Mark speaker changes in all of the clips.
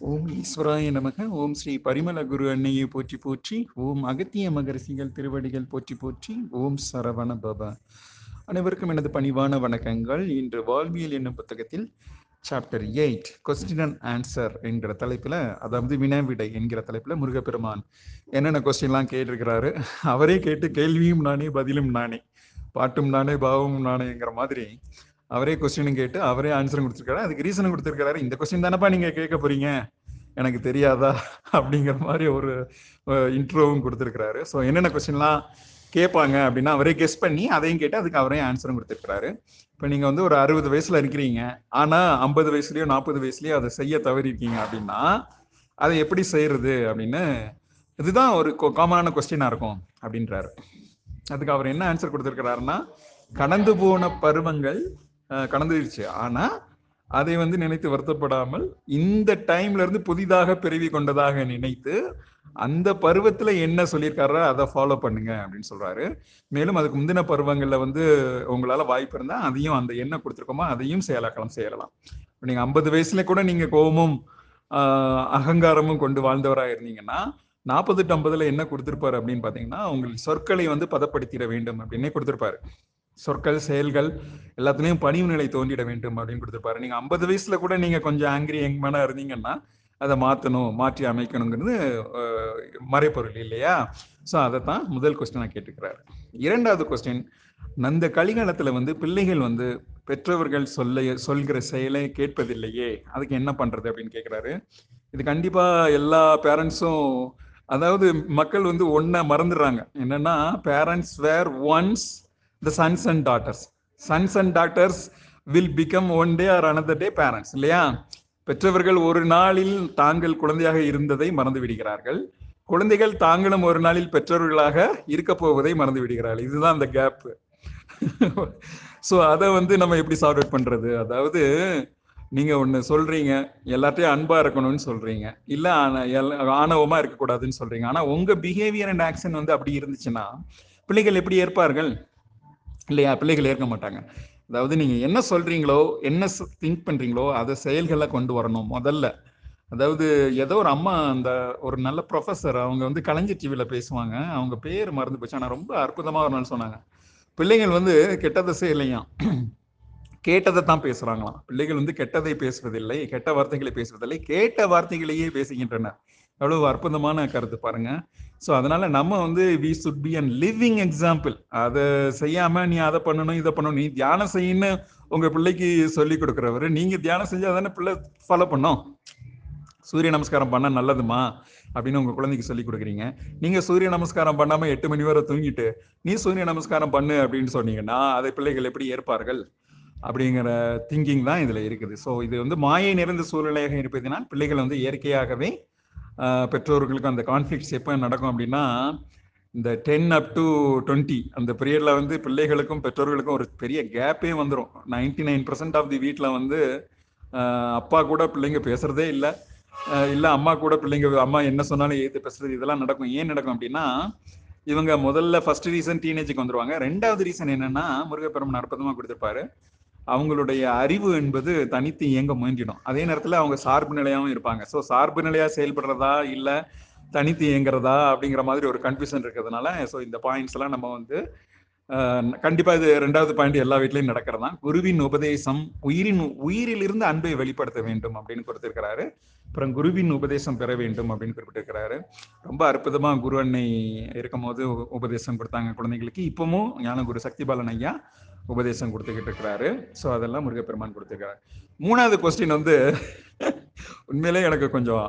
Speaker 1: ஓம் ஈஸ்வராய நமக. ஓம் ஸ்ரீ பரிமள குரு அன்னையை போற்றி போற்றி ஓம் அகத்திய மகரிசிகள் திருவடிகள் போற்றி போற்றி ஓம் சரவண பபா அனைவருக்கும் எனது பணிவான வணக்கங்கள். இன்று வாழ்வியல் என்னும் புத்தகத்தில் chapter eight question and answer என்கிற தலைப்பில் அதாவது வினாவிடை என்கிற தலைப்பில் முருகப்பெருமான் என்னென்ன கொஸ்டின்லாம் கேட்டிருக்கிறாரு அவரே கேட்டு கேள்வியும் நானே பதிலும் நானே பாட்டும் நானே பாவமும் நானேங்கிற மாதிரி அவரே கொஸ்டினும் கேட்டு அவரே ஆன்சரும் கொடுத்துருக்காரு. அதுக்கு ரீசனும் கொடுத்துருக்காரு இந்த கொஸ்டின் தானப்பா நீங்க கேட்க போறீங்க? எனக்கு தெரியாதா? அப்படிங்கிற மாதிரி ஒரு இன்ட்ரோவும் கொடுத்துருக்கிறாரு. ஸோ என்னென்ன கொஸ்டின்லாம் கேட்பாங்க அப்படின்னா அவரே கெஸ் பண்ணி அதையும் கேட்டு அதுக்கு அவரே ஆன்சரும் கொடுத்துருக்கிறாரு. இப்போ நீங்கள் வந்து ஒரு அறுபது வயசுல இருக்கிறீங்க. ஆனால் ஐம்பது வயசுலயோ நாற்பது வயசுலயோ அதை செய்ய தவறிருக்கீங்க அப்படின்னா அதை எப்படி செய்யறது அப்படின்னு இதுதான் ஒரு காமனான கொஸ்டினாக இருக்கும் அப்படின்றாரு. அதுக்கு அவர் என்ன ஆன்சர் கொடுத்துருக்கிறாருன்னா கடந்து போன பருவங்கள் கடந்துருச்சு. ஆனா அதை வந்து நினைத்து வருத்தப்படாமல் இந்த டைம்ல இருந்து புதிதாக பிறவி கொண்டதாக நினைத்து அந்த பருவத்துல என்ன சொல்லியிருக்காரோ அதை ஃபாலோ பண்ணுங்க அப்படின்னு சொல்றாரு. மேலும் அதுக்கு முந்தின பருவங்கள்ல வந்து உங்களால வாய்ப்பு இருந்தா அதையும் அந்த என்ன கொடுத்துருக்கோமோ அதையும் செயலாக்கலாம் செய்யலாம். நீங்க ஐம்பது வயசுல கூட நீங்க கோபமும் அகங்காரமும் கொண்டு வாழ்ந்தவராக இருந்தீங்கன்னா நாற்பது டு ஐம்பதுல என்ன கொடுத்துருப்பாரு அப்படின்னு பாத்தீங்கன்னா உங்கள் சொற்களை வந்து பதப்படுத்திட வேண்டும் அப்படின்னே கொடுத்துருப்பாரு. சொற்கள் செயல்கள் எல்லாத்துலயும் பணிவு நிலை தோன்றிட வேண்டும் அப்படின்னு கொடுத்துருப்பாரு நீங்க ஐம்பது வயசுல கூட நீங்க கொஞ்சம் ஆங்கிரி யங்மேனா இருந்தீங்கன்னா அதை மாற்றணும் மாற்றி அமைக்கணுங்கிறது மறைப்பொருள் இல்லையா? ஸோ அதை தான் முதல் கொஸ்டினாக கேட்டுக்கிறாரு. இரண்டாவது கொஸ்டின் அந்த கலிகாலத்தில் வந்து பிள்ளைகள் வந்து பெற்றவர்கள் சொல்ல சொல்கிற செயலை கேட்பதில்லையே அதுக்கு என்ன பண்ணுறது அப்படின்னு கேட்குறாரு இது கண்டிப்பாக எல்லா பேரண்ட்ஸும் அதாவது மக்கள் வந்து ஒன்றா மறந்துடுறாங்க. என்னன்னா parents were once the sons and daughters sons and daughters will become one day or another day parents இல்லையா? பெற்றவர்கள் ஒரு நாளில் தாங்கள் குழந்தையாக இருந்ததை மறந்து விடுகிறார்கள். குழந்தைகள் தாங்களும் ஒரு நாளில் பெற்றோர்களாக இருக்க போவதை மறந்து விடுகிறார்கள். இதுதான் அந்த கேப் ஸோ அதை வந்து நம்ம எப்படி சார்ட் அவுட் பண்றது? அதாவது நீங்க ஒண்ணு சொல்றீங்க எல்லாத்தையும் அன்பா இருக்கணும்னு சொல்றீங்க. இல்ல ஆணவமா இருக்கக்கூடாதுன்னு சொல்றீங்க. ஆனா உங்க பிஹேவியர் அண்ட் ஆக்ஷன் வந்து அப்படி இருந்துச்சுன்னா பிள்ளைகள் எப்படி ஏற்பார்கள்? இல்லையா பிள்ளைகள் ஏற்க மாட்டாங்க. அதாவது நீங்கள் என்ன சொல்கிறீங்களோ என்ன திங்க் பண்ணுறீங்களோ அதை செயல்களை கொண்டு வரணும் முதல்ல. அதாவது ஏதோ ஒரு அம்மா அந்த ஒரு நல்ல ப்ரொஃபஸர் அவங்க வந்து கலைஞர் டிவியில் பேசுவாங்க. அவங்க பேர் மறந்து போச்சு. ஆனால் ரொம்ப அற்புதமாக ஒரு நாள் சொன்னாங்க. பிள்ளைகள் வந்து கெட்டதை செய்யலையாம். கேட்டதை தான் பேசுகிறாங்களாம் பிள்ளைகள் வந்து கெட்டதை பேசுவதில்லை கெட்ட வார்த்தைகளை பேசுவதில்லை கேட்ட வார்த்தைகளையே பேசுகின்றன எவ்வளவு அற்புதமான கருத்து பாருங்க. ஸோ அதனால நம்ம வந்து we should be an living example அதை செய்யாம நீ அதை பண்ணணும் இதை பண்ணணும். நீ தியானம் செய்யணும்னு உங்க பிள்ளைக்கு சொல்லி கொடுக்குறவர். நீங்க தியானம் செஞ்சா தானே பிள்ளை ஃபாலோ பண்ணோம். சூரிய நமஸ்காரம் பண்ண நல்லதுமா? அப்படின்னு உங்க குழந்தைக்கு சொல்லி கொடுக்குறீங்க. நீங்க சூரிய நமஸ்காரம் பண்ணாம எட்டு மணி வரை தூங்கிட்டு நீ சூரிய நமஸ்காரம் பண்ணு அப்படின்னு சொன்னீங்கன்னா அதை பிள்ளைகள் எப்படி ஏற்பார்கள்? அப்படிங்கிற திங்கிங் தான் இதுல இருக்குது. ஸோ இது வந்து மாயை நிறைந்த சூழ்நிலையாக இருப்பதினால் பிள்ளைகள் வந்து இயற்கையாகவே பெற்றோர்களுக்கு அந்த கான்ஃப்ளிக்ஸ் எப்போ நடக்கும் அப்படின்னா இந்த டென் அப் டு டுவெண்ட்டி அந்த பீரியடில் வந்து பிள்ளைகளுக்கும் பெற்றோர்களுக்கும் ஒரு பெரிய கேப்பே வந்துடும் ninety nine percent of the வீட்டில் வந்து அப்பா கூட பிள்ளைங்க பேசுறதே இல்லை. இல்லை அம்மா கூட பிள்ளைங்க அம்மா என்ன சொன்னாலும் ஏற்று பேசுறது இதெல்லாம் நடக்கும். ஏன் நடக்கும் அப்படின்னா இவங்க முதல்ல ஃபர்ஸ்ட் ரீசன் டீனேஜுக்கு வந்துருவாங்க. ரெண்டாவது ரீசன் என்னன்னா முருகப்பெருமன் அற்புதமாக கொடுத்துருப்பாரு. அவங்களுடைய அறிவு என்பது தனித்து இயங்க முயன்றிடும். அதே நேரத்தில் அவங்க சார்பு நிலையாகவும் இருப்பாங்க. ஸோ சார்பு நிலையாக செயல்படுறதா இல்லை தனித்து இயங்குறதா அப்படிங்கிற மாதிரி ஒரு கன்ஃபியூஷன் இருக்கிறதுனால ஸோ இந்த பாயிண்ட்ஸ் எல்லாம் நம்ம வந்து கண்டிப்பாக இது ரெண்டாவது பாயிண்ட் எல்லா வீட்லையும் நடக்கிறதா குருவின் உபதேசம் உயிரின் உயிரிலிருந்து அன்பை வெளிப்படுத்த வேண்டும் அப்படின்னு கொடுத்திருக்கிறாரு. அப்புறம் குருவின் உபதேசம் பெற வேண்டும் அப்படின்னு குறிப்பிட்டிருக்கிறாரு. ரொம்ப அற்புதமா குரு அன்னை இருக்கும் போது உபதேசம் கொடுத்தாங்க குழந்தைங்களுக்கு இப்பவும் ஞான குரு சக்திபாலன் ஐயா உபதேசம் கொடுத்துக்கிட்டு இருக்கிறாரு. ஸோ அதெல்லாம் முருகப்பெருமான் கொடுத்துருக்காரு மூணாவது கொஸ்டின் வந்து உண்மையிலே எனக்கு கொஞ்சம்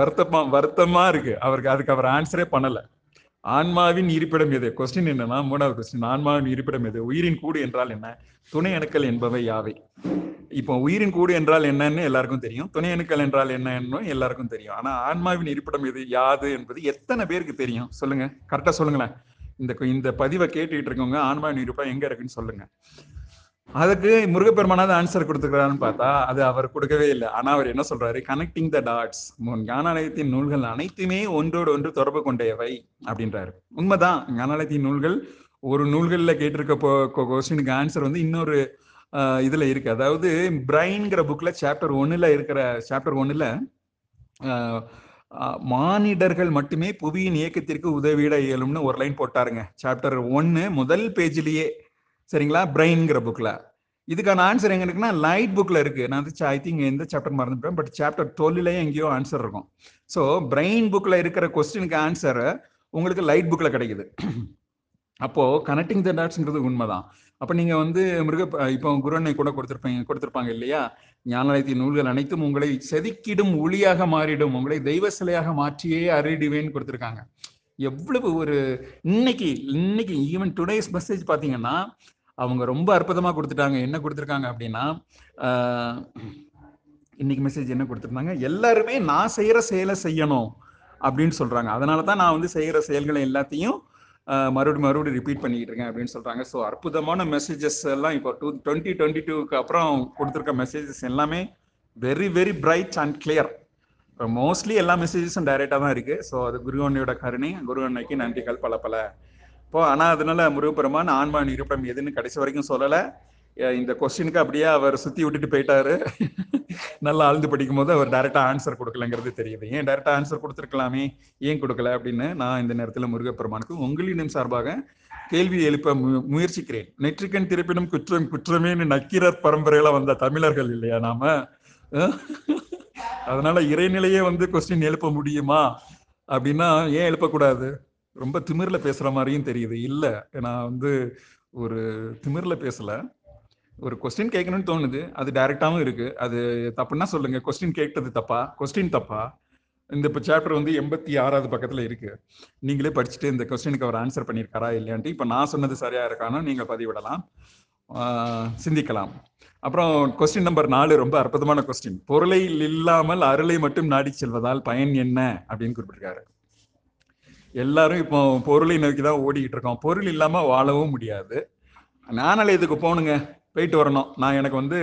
Speaker 1: வருத்தமா வருத்தமா இருக்கு. அவருக்கு அதுக்கு அவர் ஆன்சரே பண்ணலை. ஆன்மாவின் இருப்பிடம் எது? கொஸ்டின் என்னன்னா மூணாவது கொஸ்டின் ஆன்மாவின் இருப்பிடம் எது? உயிரின் கூடு என்றால் என்ன? துணை அணுக்கள் என்பவை யாவை? இப்போ உயிரின் கூடு என்றால் என்னன்னு எல்லாருக்கும் தெரியும். துணை அணுக்கள் என்றால் என்னன்னு எல்லாருக்கும் தெரியும். ஆனா ஆன்மாவின் இருப்பிடம் எது? யாது என்பது எத்தனை பேருக்கு தெரியும்? சொல்லுங்க. கரெக்டா சொல்லுங்களேன். இந்த இந்த பதிவை கேட்டுக்கிட்டு இருக்கவங்க ஆன்மாவின் இருப்பா எங்க இருக்குன்னு சொல்லுங்க. அதுக்கு முருகப்பெருமானாவது ஆன்சர் கொடுத்துக்கிறான்னு பார்த்தா அது அவர் கொடுக்கவே இல்லை. ஆனா அவர் என்ன சொல்றாரு? கனெக்டிங் த டாட்ஸ் ஞானாலயத்தின் நூல்கள் அனைத்துமே ஒன்றோடு ஒன்று தொடர்பு கொண்டவை அப்படின்றாரு. உண்மைதான். ஞானாலயத்தின் நூல்கள் ஒரு நூல்களில் கேட்டிருக்க கொஸ்டினுக்கு ஆன்சர் வந்து இன்னொரு இதுல இருக்கு. அதாவது பிரைன்ங்கிற புக்ல சாப்டர் ஒன்னுல இருக்கிற சாப்டர் ஒன்னுல மானிடர்கள் மட்டுமே புவியின் இயக்கத்திற்கு உதவிட இயலும்னு ஒரு லைன் போட்டாருங்க. சாப்டர் ஒன்னு முதல் பேஜ்லயே சரிங்களா? பிரெயின்ங்கிற புக்கில் இதுக்கான ஆன்சர் எங்க இருக்குன்னா லைட் புக்கில் இருக்கு. நான் வந்து ஐ திங்க் எந்த சாப்டர் மறந்துட்டேன் பட் சாப்டர் டுவெல்லையும் எங்கேயோ ஆன்சர் இருக்கும். ஸோ பிரெயின் புக்கில் இருக்கிற கொஸ்டினுக்கு ஆன்சர் உங்களுக்கு லைட் புக்கில் கிடைக்குது. அப்போது கனெக்டிங் த டாட்ஸ்ங்கிறது உண்மைதான். அப்போ நீங்கள் வந்து மிருக இப்போ குருவனை கூட கொடுத்துருப்பீங்க கொடுத்துருப்பாங்க இல்லையா? ஞானலயத்தின் நூல்கள் அனைத்தும் உங்களை செதுக்கிடும் ஒளியாக மாறிடும் உங்களை தெய்வ சிலையாக மாற்றியே அறிடுவேன்னு கொடுத்துருக்காங்க. எவ்வளவு ஒரு இன்னைக்கு இன்னைக்கு ஈவன் டுடேஸ் மெசேஜ் பாத்தீங்கன்னா அவங்க ரொம்ப அற்புதமா கொடுத்துட்டாங்க. என்ன கொடுத்துருக்காங்க அப்படின்னா இன்னைக்கு மெசேஜ் என்ன கொடுத்துருந்தாங்க? எல்லாருமே நான் செய்யற செயலை செய்யணும் அப்படின்னு சொல்றாங்க. அதனால தான் நான் வந்து செய்யற செயல்களை எல்லாத்தையும் மறுபடியும் மறுபடியும் ரிப்பீட் பண்ணிக்கிட்டு இருக்கேன் அப்படின்னு சொல்றாங்க. ஸோ அற்புதமான மெசேஜஸ் எல்லாம் இப்போ டூ டுவெண்ட்டி டுவெண்ட்டி டூக்கு அப்புறம் கொடுத்துருக்க மெசேஜஸ் எல்லாமே very very bright and clear mostly எல்லா மெசேஜஸும் டைரக்டாக தான் இருக்கு. ஸோ அது குருவண்ணையோட கருணை குருவண்ணைக்கு நன்றிகள் பல பல. இப்போ ஆனால் அதனால முருகப்பெருமான் ஆன்மான் இருப்பிடம் எதுன்னு கடைசி வரைக்கும் சொல்லலை. இந்த கொஸ்டினுக்கு அப்படியே அவர் சுத்தி விட்டுட்டு போயிட்டாரு. நல்லா ஆழ்ந்து படிக்கும் போது அவர் டைரக்டா ஆன்சர் கொடுக்கலங்கிறது தெரியுது. ஏன் டைரக்டா ஆன்சர் கொடுத்துருக்கலாமே? ஏன் கொடுக்கல அப்படின்னு நான் இந்த நேரத்தில் முருகப்பெருமானுக்கு உங்களிடம் சார்பாக கேள்வி எழுப்ப மு- முயற்சிக்கிறேன். நெற்றிக்கண் திருப்பினும் குற்றம் குற்றமேன்னு நக்கீரர் பரம்பரையில வந்த தமிழர்கள் இல்லையா நாம? அதனால இறைநிலையே வந்து கொஸ்டின் எழுப்ப முடியுமா? அப்படின்னா ஏன் எழுப்பக்கூடாது? ரொம்ப திமிர்ல பேசுற மாதிரியும் தெரியுது. இல்ல நான் வந்து ஒரு திமிர்ல பேசல. ஒரு கொஸ்டின் கேட்கணும்னு தோணுது. அது டைரக்டாவும் இருக்கு. அது தப்புன்னா சொல்லுங்க. கொஸ்டின் கேட்டது தப்பா? கொஸ்டின் தப்பா? இந்த இப்போ சாப்டர் வந்து எண்பத்தி ஆறாவது பக்கத்தில் இருக்கு. நீங்களே படிச்சுட்டு இந்த கொஸ்டினுக்கு அவர் ஆன்சர் பண்ணியிருக்காரா இல்லையான்ட்டு இப்போ நான் சொன்னது சரியா இருக்கானோ நீங்கள் பதிவிடலாம். சிந்திக்கலாம். அப்புறம் கொஸ்டின் நம்பர் நாலு ரொம்ப அற்புதமான கொஸ்டின் பொருளை இல்லாமல் அருளை மட்டும் நாடி செல்வதால் பயன் என்ன? அப்படின்னு குறிப்பிட்டிருக்காரு. எல்லாரும் இப்போ பொருளை நோக்கி தான் ஓடிக்கிட்டு இருக்கோம். பொருள் இல்லாம வாழவும் முடியாது. ஞானாலயத்துக்கு போகணுங்க போயிட்டு வரணும். நான் எனக்கு வந்து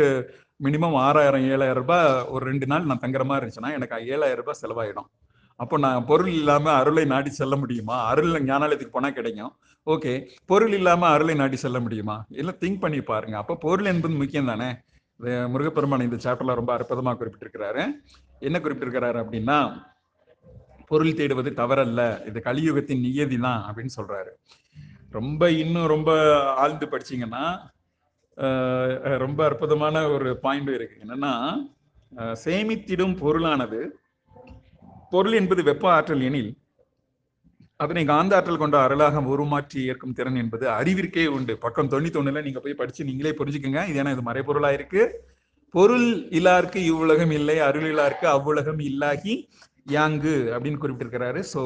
Speaker 1: மினிமம் ஆறாயிரம் ஏழாயிரம் ரூபாய் ஒரு ரெண்டு நாள் நான் தங்குற மாதிரி இருந்துச்சுன்னா எனக்கு ஏழாயிரம் ரூபாய் செலவாயிடும். அப்போ நான் பொருள் இல்லாம அருளை நாடி செல்ல முடியுமா? அருள் ஞானாலயத்துக்கு போனா கிடைக்கும். ஓகே. பொருள் இல்லாம அருளை நாடி செல்ல முடியுமா? எல்லாம் திங்க் பண்ணி பாருங்க. அப்போ பொருள் என்பது முக்கியம் தானே? முருகப்பெருமான் இந்த சாப்டர்ல ரொம்ப அற்புதமா குறிப்பிட்டிருக்கிறாரு. என்ன குறிப்பிட்டிருக்கிறாரு அப்படின்னா பொருள் தேடுவது தவறல்ல. இது கலியுகத்தின் நியதி தான் அப்படின்னு சொல்றாரு. ரொம்ப இன்னும் ரொம்ப ஆழ்ந்து படிச்சீங்கன்னா ரொம்ப அற்புதமான ஒரு பாயிண்ட் இருக்கு. என்னன்னா சேமித்திடும் பொருளானது பொருள் என்பது வெப்ப ஆற்றல் எனில் அதனை காந்த ஆற்றல் கொண்ட அருளாக உருமாற்றி ஏற்கும் திறன் என்பது அறிவிற்கே உண்டு. பக்கம் தொண்ணூத்தி ஒண்ணுல நீங்க போய் படிச்சு நீங்களே புரிஞ்சுக்கோங்க. இது ஏன்னா இது மறைபொருளா இருக்கு. பொருள் இல்லாருக்கு இவ்வுலகம் இல்லை அருள் இல்லாருக்கு அவ்வுலகம் இல்லாகி யாங்கு அப்படின்னு குறிப்பிட்டிருக்கிறாரு. சோ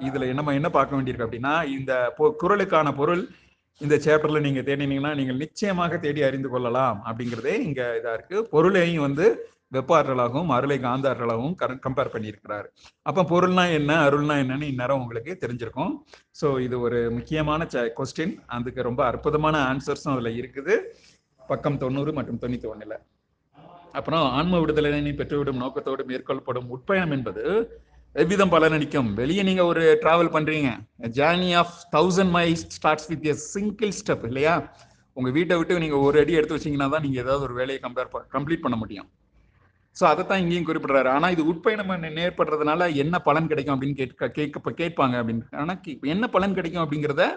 Speaker 1: இதுல நம்ம என்ன பார்க்க வேண்டியிருக்கு அப்படின்னா இந்த பொ- பொருள் இந்த சேப்டர்ல நீங்க தேடினீங்கன்னா நீங்கள் நிச்சயமாக தேடி அறிந்து கொள்ளலாம் அப்படிங்கிறதே இங்க இதா இருக்கு. பொருளையும் வந்து வெப்ப ஆற்றலாகவும் அருளை காந்த ஆற்றலாகவும் கம்பேர் பண்ணியிருக்கிறாரு. அப்ப பொருள்னா என்ன அருள்னா என்னன்னு இந்நேரம் உங்களுக்கு தெரிஞ்சிருக்கும். ஸோ இது ஒரு முக்கியமான கொஸ்டின் அதுக்கு ரொம்ப அற்புதமான ஆன்சர்ஸும் அதுல இருக்குது. பக்கம் தொண்ணூறு மற்றும் தொண்ணூத்தி ஒண்ணுல அப்புறம் ஆன்ம விடுதலை பெற்றுவிடும் நோக்கத்தோடு மேற்கொள்ளப்படும் உட்பயணம் என்பது எவ்விதம் பலனளிக்கும்? வெளியே நீங்க ஒரு டிராவல் பண்றீங்க. Journey of thousand miles starts with a single step இல்லையா? உங்க வீட்டை விட்டு நீங்க ஒரு அடி எடுத்து வச்சீங்கன்னா தான் நீங்க ஏதாவது ஒரு வேலையை கம்பேர் கம்ப்ளீட் பண்ண முடியும். ஸோ அதை தான் இங்கேயும் குறிப்பிடுறாரு. ஆனால் இது உட்பயணம் நே- நேர்படுறதுனால என்ன பலன் கிடைக்கும் அப்படின்னு கேட்க கேட்க கேட்பாங்க அப்படின்னு. ஆனால் கே- என்ன பலன் கிடைக்கும் அப்படிங்கிறத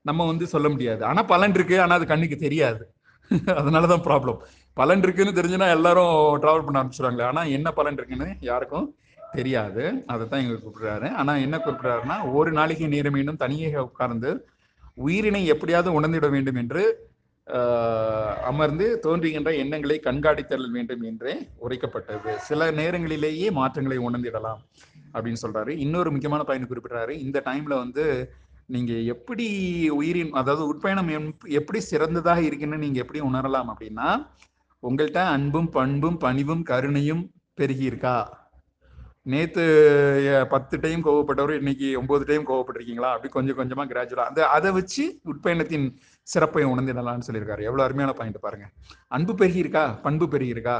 Speaker 1: நம்ம வந்து சொல்ல முடியாது. ஆனால் பலன் இருக்கு. ஆனால் அது கண்ணுக்கு தெரியாது. அதனாலதான் ப்ராப்ளம் பலன் இருக்குன்னு தெரிஞ்சுன்னா எல்லாரும் ட்ராவல் பண்ண ஆரம்பிச்சிருவாங்களே. ஆனால் என்ன பலன் இருக்குன்னு யாருக்கும் தெரியாது. அதை தான் இங்க குறிப்பிடுறாரு ஆனா என்ன குறிப்பிடுறாருன்னா ஒரு நாளைக்கு நேரம் மீண்டும் தனியே உட்கார்ந்து உயிரினை எப்படியாவது உணர்ந்திட வேண்டும் என்று அமர்ந்து தோன்றுகின்ற எண்ணங்களை கண்காணித்தல் வேண்டும் என்றே உரைக்கப்பட்டது. சில நேரங்களிலேயே மாற்றங்களை உணர்ந்திடலாம் அப்படின்னு சொல்றாரு. இன்னொரு முக்கியமான பயன் குறிப்பிடுறாரு. இந்த டைம்ல வந்து நீங்க எப்படி உயிரின் அதாவது உட்பயணம் எப்படி சிறந்ததாக இருக்குன்னு நீங்க எப்படி உணரலாம் அப்படின்னா உங்கள்கிட்ட அன்பும் பண்பும் பணிவும் கருணையும் பெருகி இருக்கா? நேத்து பத்து டைம் கோவப்பட்டவர் இன்னைக்கு ஒன்பது டைம் கோவப்பட்டிருக்கீங்களா? அப்படி கொஞ்சம் கொஞ்சமா கிராஜுவலா அந்த அதை வச்சு உட்பயணத்தின் சிறப்பை உணர்ந்திடலாம்னு சொல்லியிருக்காரு. எவ்வளவு அருமையான பாயிண்ட் பாருங்க. அன்பு பெருகி இருக்கா பண்பு பெருகி இருக்கா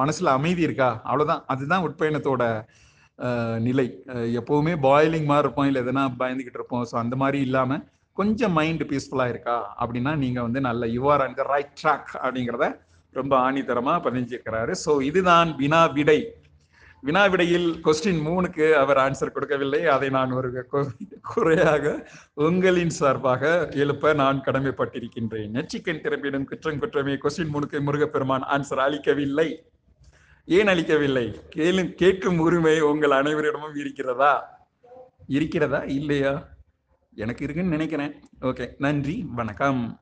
Speaker 1: மனசுல அமைதி இருக்கா? அவ்வளவுதான். அதுதான் உட்பயணத்தோட நிலை. எப்பவுமே பாயிலிங் மாதிரி இருப்போம். இல்லை எதனா பயந்துகிட்டு இருப்போம். ஸோ அந்த மாதிரி இல்லாம கொஞ்சம் மைண்ட் பீஸ்ஃபுல்லா இருக்கா? அப்படின்னா நீங்க வந்து நல்ல யுவர் அண்ட் ரைட் ட்ராக் அப்படிங்கிறத ரொம்ப ஆணித்தரமா பதிஞ்சிருக்கிறாரு. ஸோ இதுதான் வினா விடை. வினாவிடையில் கொஸ்டின் மூணுக்கு அவர் ஆன்சர் கொடுக்கவில்லை. அதை நான் ஒரு குறையாக உங்களின் சார்பாக எழுப்ப நான் கடமைப்பட்டிருக்கின்றேன். நெச்சிக்கன் திறப்பிடும் குற்றம் குற்றமே. கொஸ்டின் மூணுக்கு முருகப்பெருமான் ஆன்சர் அளிக்கவில்லை. ஏன் அளிக்கவில்லை? கேளு கேட்கும் உரிமை உங்கள் அனைவரிடமும் இருக்கிறதா? இருக்கிறதா? இல்லையா? எனக்கு இருக்குன்னு நினைக்கிறேன். ஓகே நன்றி. வணக்கம்.